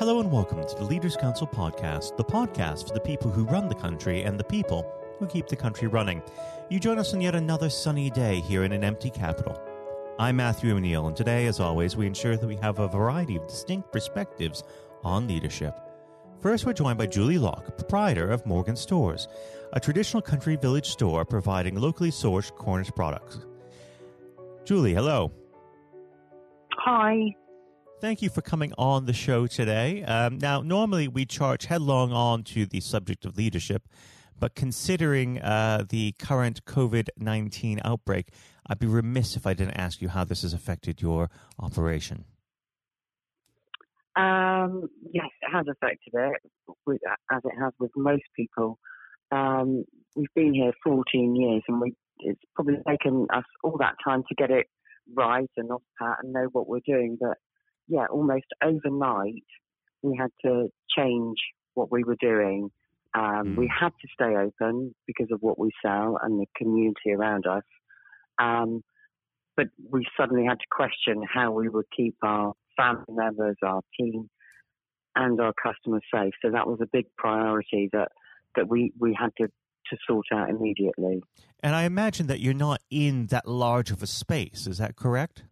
Hello and welcome to the Leaders Council podcast, the podcast for the people who run the country and the people who keep the country running. You join us on yet another sunny day here in an empty capital. I'm Matthew O'Neill, and today, as always, we ensure that we have a variety of distinct perspectives on leadership. First, we're joined by Julie Lock, proprietor of Mawgan Stores, a traditional country village store providing locally sourced Cornish products. Julie, hello. Hi. Thank you for coming on the show today. Um, now, normally we charge headlong on to the subject of leadership, but considering uh, the current COVID 19 outbreak, I'd be remiss if I didn't ask you how this has affected your operation. Um, yes, it has affected it, with, as it has with most people. Um, we've been here 14 years, and we, it's probably taken us all that time to get it right and off pat and know what we're doing. But yeah, almost overnight, we had to change what we were doing. Um, mm. We had to stay open because of what we sell and the community around us. Um, but we suddenly had to question how we would keep our family members, our team, and our customers safe. So that was a big priority that, that we, we had to, to sort out immediately. And I imagine that you're not in that large of a space. Is that correct?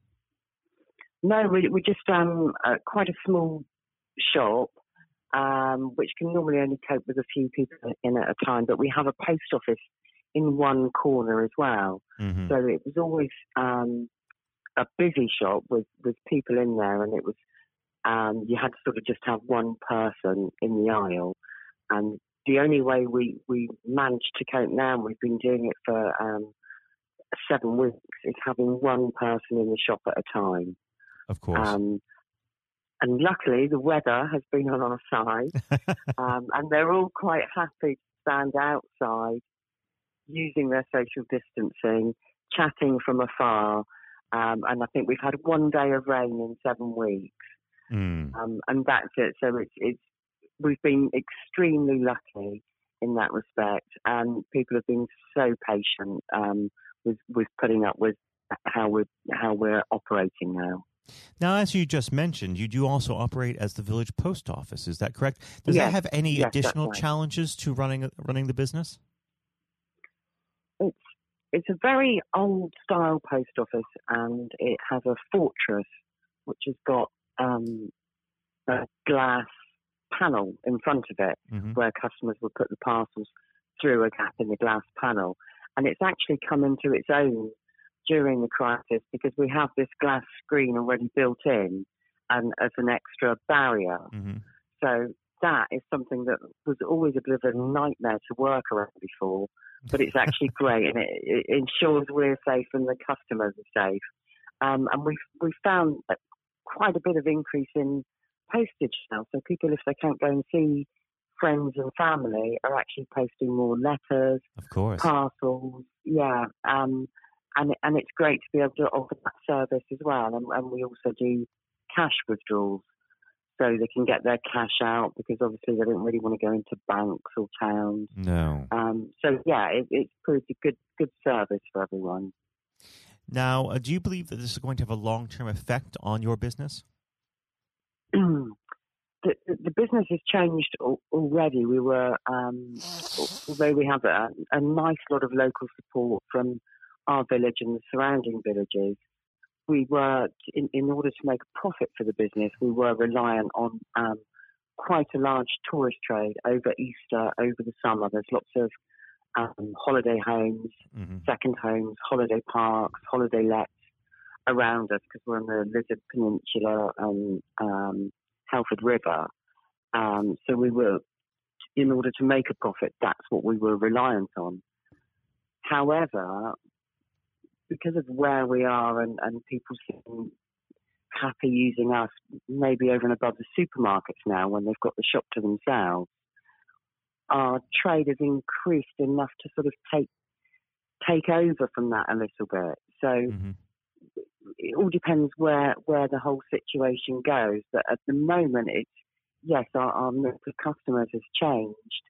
No, we, we're just um, uh, quite a small shop, um, which can normally only cope with a few people in at a time. But we have a post office in one corner as well, mm-hmm. so it was always um, a busy shop with with people in there, and it was um, you had to sort of just have one person in the aisle, and the only way we we managed to cope now, and we've been doing it for um, seven weeks, is having one person in the shop at a time. Of course. Um, and luckily, the weather has been on our side, um, and they're all quite happy to stand outside, using their social distancing, chatting from afar. Um, and I think we've had one day of rain in seven weeks, mm. um, and that's it. So it's, it's we've been extremely lucky in that respect, and people have been so patient um, with with putting up with how we're how we're operating now. Now, as you just mentioned, you do also operate as the village post office. Is that correct? Does yes. that have any yes, additional right. challenges to running running the business? It's it's a very old style post office, and it has a fortress which has got um, a glass panel in front of it, mm-hmm. where customers would put the parcels through a gap in the glass panel, and it's actually come into its own during the crisis because we have this glass screen already built in and as an extra barrier. Mm-hmm. So that is something that was always a bit of a nightmare to work around before, but it's actually great and it, it, ensures we're safe and the customers are safe. Um, and we've we found quite a bit of increase in postage now. So people, if they can't go and see friends and family, are actually posting more letters, of course, parcels. Yeah. Um, and and it's great to be able to offer that service as well. And, and we also do cash withdrawals, so they can get their cash out because obviously they don't really want to go into banks or towns. No. Um, so yeah, it, it's proved a good good service for everyone. Now, uh, do you believe that this is going to have a long term effect on your business? the, the, business has changed already. We were, um, although we have a, a nice lot of local support from our village and the surrounding villages, we were, in, in order to make a profit for the business, we were reliant on um, quite a large tourist trade over Easter, over the summer. There's lots of um, holiday homes, mm-hmm. second homes, holiday parks, holiday lets around us because we're on the Lizard Peninsula and um, Helford River. Um, so we were, in order to make a profit, that's what we were reliant on. However, because of where we are and, and people seem happy using us maybe over and above the supermarkets now when they've got the shop to themselves, our trade has increased enough to sort of take take over from that a little bit. So mm-hmm. it all depends where where the whole situation goes. But at the moment, it's yes, our, our mix of customers has changed,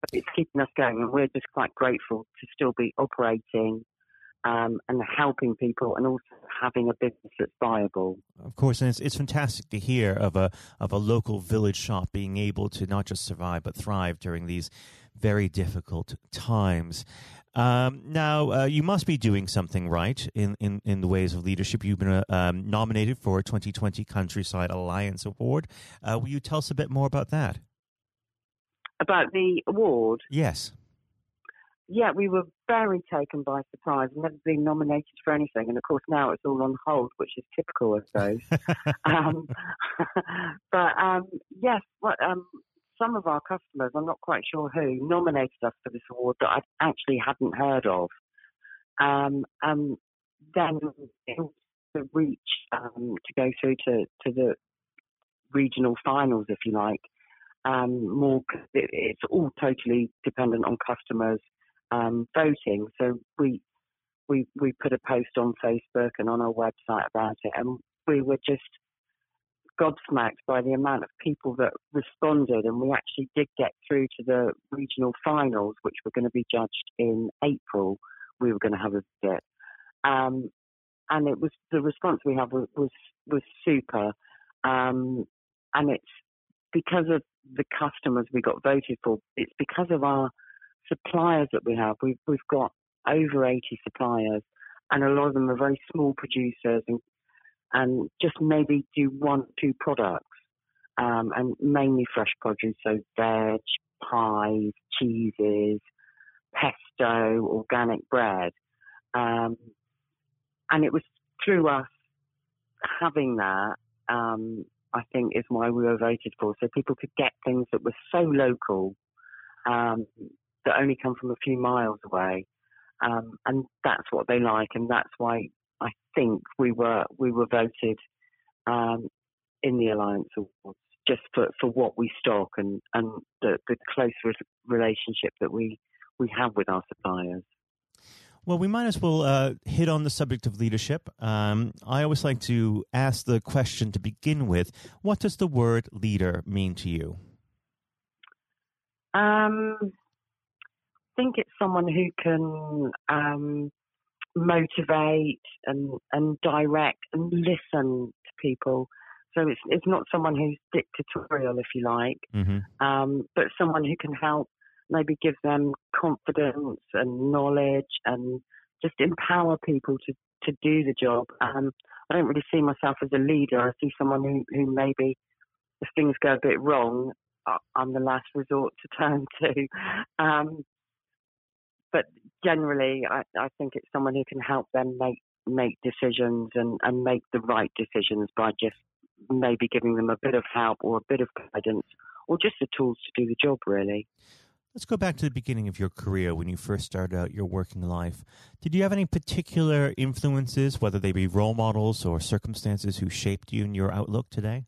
but it's keeping us going, and we're just quite grateful to still be operating um, and helping people and also having a business that's viable. Of course, and it's, it's fantastic to hear of a of a local village shop being able to not just survive but thrive during these very difficult times. Um, now, uh, you must be doing something right in, in, in the ways of leadership. You've been uh, um, nominated for a 2020 Countryside Alliance Award. Uh, will you tell us a bit more about that? About the award? Yes yeah, we were very taken by surprise. Never been nominated for anything, and of course now it's all on hold, which is typical, I suppose. um, but um, yes, what, um, some of our customers, I'm not quite sure who, nominated us for this award that I actually hadn't heard of. Um, and then to reach um, to go through to, to the regional finals, if you like. Um, more, it's all totally dependent on customers um, voting. So we we we put a post on Facebook and on our website about it, and we were just gobsmacked by the amount of people that responded, and we actually did get through to the regional finals, which were going to be judged in April. We were going to have a visit, um, and it was the response we had was was, was super, um, and it's because of the customers we got voted for. It's because of our suppliers that we have. We've, we've got over 80 suppliers, and a lot of them are very small producers and, and just maybe do one, two products, um, and mainly fresh produce, so veg, pies, cheeses, pesto, organic bread. Um, and it was through us having that, um, I think, is why we were voted for. So people could get things that were so local um, that only come from a few miles away, um, and that's what they like, and that's why I think we were we were voted um, in the Alliance Awards just for, for what we stock and, and the, the close re- relationship that we, we have with our suppliers. Well, we might as well uh, hit on the subject of leadership. Um, I always like to ask the question to begin with what does the word leader mean to you? Um, think it's someone who can um, motivate and and direct and listen to people. So it's it's not someone who's dictatorial, if you like, mm-hmm. um, but someone who can help, maybe give them confidence and knowledge and just empower people to to do the job. Um, I don't really see myself as a leader. I see someone who who maybe if things go a bit wrong, I'm the last resort to turn to. Um, but generally, I, I think it's someone who can help them make make decisions and, and make the right decisions by just maybe giving them a bit of help or a bit of guidance or just the tools to do the job, really. Let's go back to the beginning of your career when you first started out your working life. Did you have any particular influences, whether they be role models or circumstances, who shaped you and your outlook today?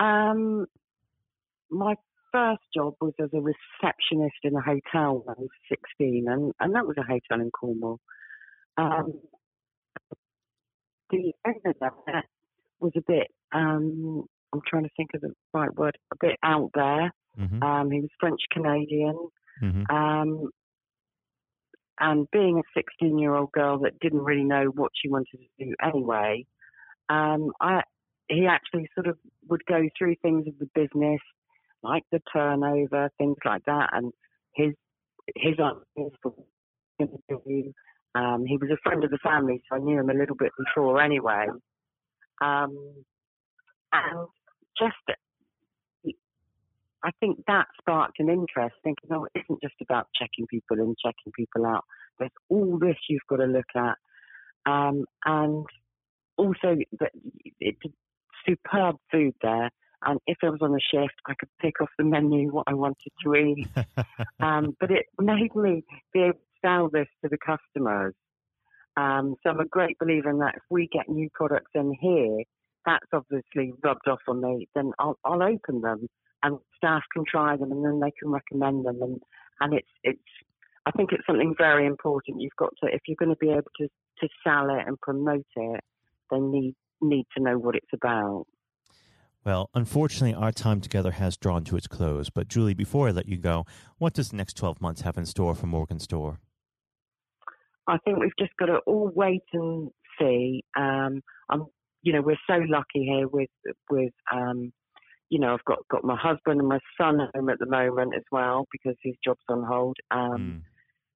Um, my first job was as a receptionist in a hotel when I was 16, and, and that was a hotel in Cornwall. Um, the owner there was a bit, um, I'm trying to think of the right word, a bit out there. Mm-hmm. Um, he was French Canadian. Mm-hmm. Um, and being a 16 year old girl that didn't really know what she wanted to do anyway, um, I, he actually sort of would go through things of the business, like the turnover, things like that, and his his for um, he was a friend of the family, so I knew him a little bit before anyway. Um, and just, I think that sparked an interest, thinking, oh, it isn't just about checking people in, checking people out. There's all this you've got to look at. Um, and also, it's superb food there. And if I was on a shift, I could pick off the menu what I wanted to eat. um, but it made me be able to sell this to the customers. Um, so I'm a great believer in that. If we get new products in here, that's obviously rubbed off on me. Then I'll, I'll open them, and staff can try them, and then they can recommend them. And and it's it's. I think it's something very important. You've got to if you're going to be able to to sell it and promote it, they need need to know what it's about. Well, unfortunately, our time together has drawn to its close. But, Julie, before I let you go, what does the next 12 months have in store for Mawgan Store? I think we've just got to all wait and see. Um, I'm, you know, we're so lucky here with with um, you know, I've got got my husband and my son home at the moment as well because his job's on hold, um, mm.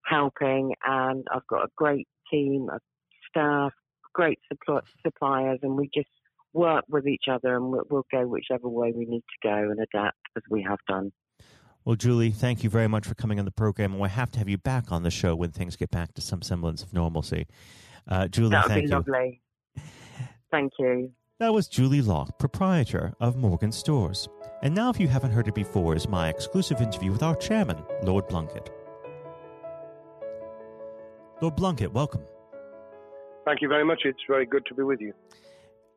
helping, and I've got a great team of staff, great supply, suppliers, and we just work with each other and we'll, we'll go whichever way we need to go and adapt as we have done. Well, Julie, thank you very much for coming on the program, and we'll have to have you back on the show when things get back to some semblance of normalcy. Uh, Julie, that would be you. lovely. Thank you. That was Julie Lock, proprietor of Mawgan Stores. And now, if you haven't heard it before, is my exclusive interview with our chairman, Lord Blunkett. Lord Blunkett, welcome. Thank you very much. It's very good to be with you.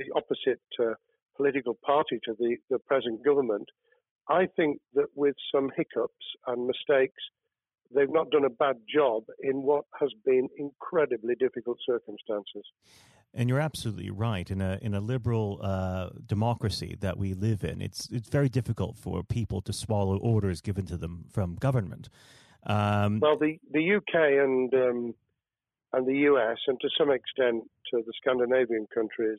the opposite uh, political party to the, the present government, I think that with some hiccups and mistakes, they've not done a bad job in what has been incredibly difficult circumstances. And you're absolutely right. In a in a liberal uh, democracy that we live in, it's it's very difficult for people to swallow orders given to them from government. Um, well, the the UK and um, and the US, and to some extent to the Scandinavian countries,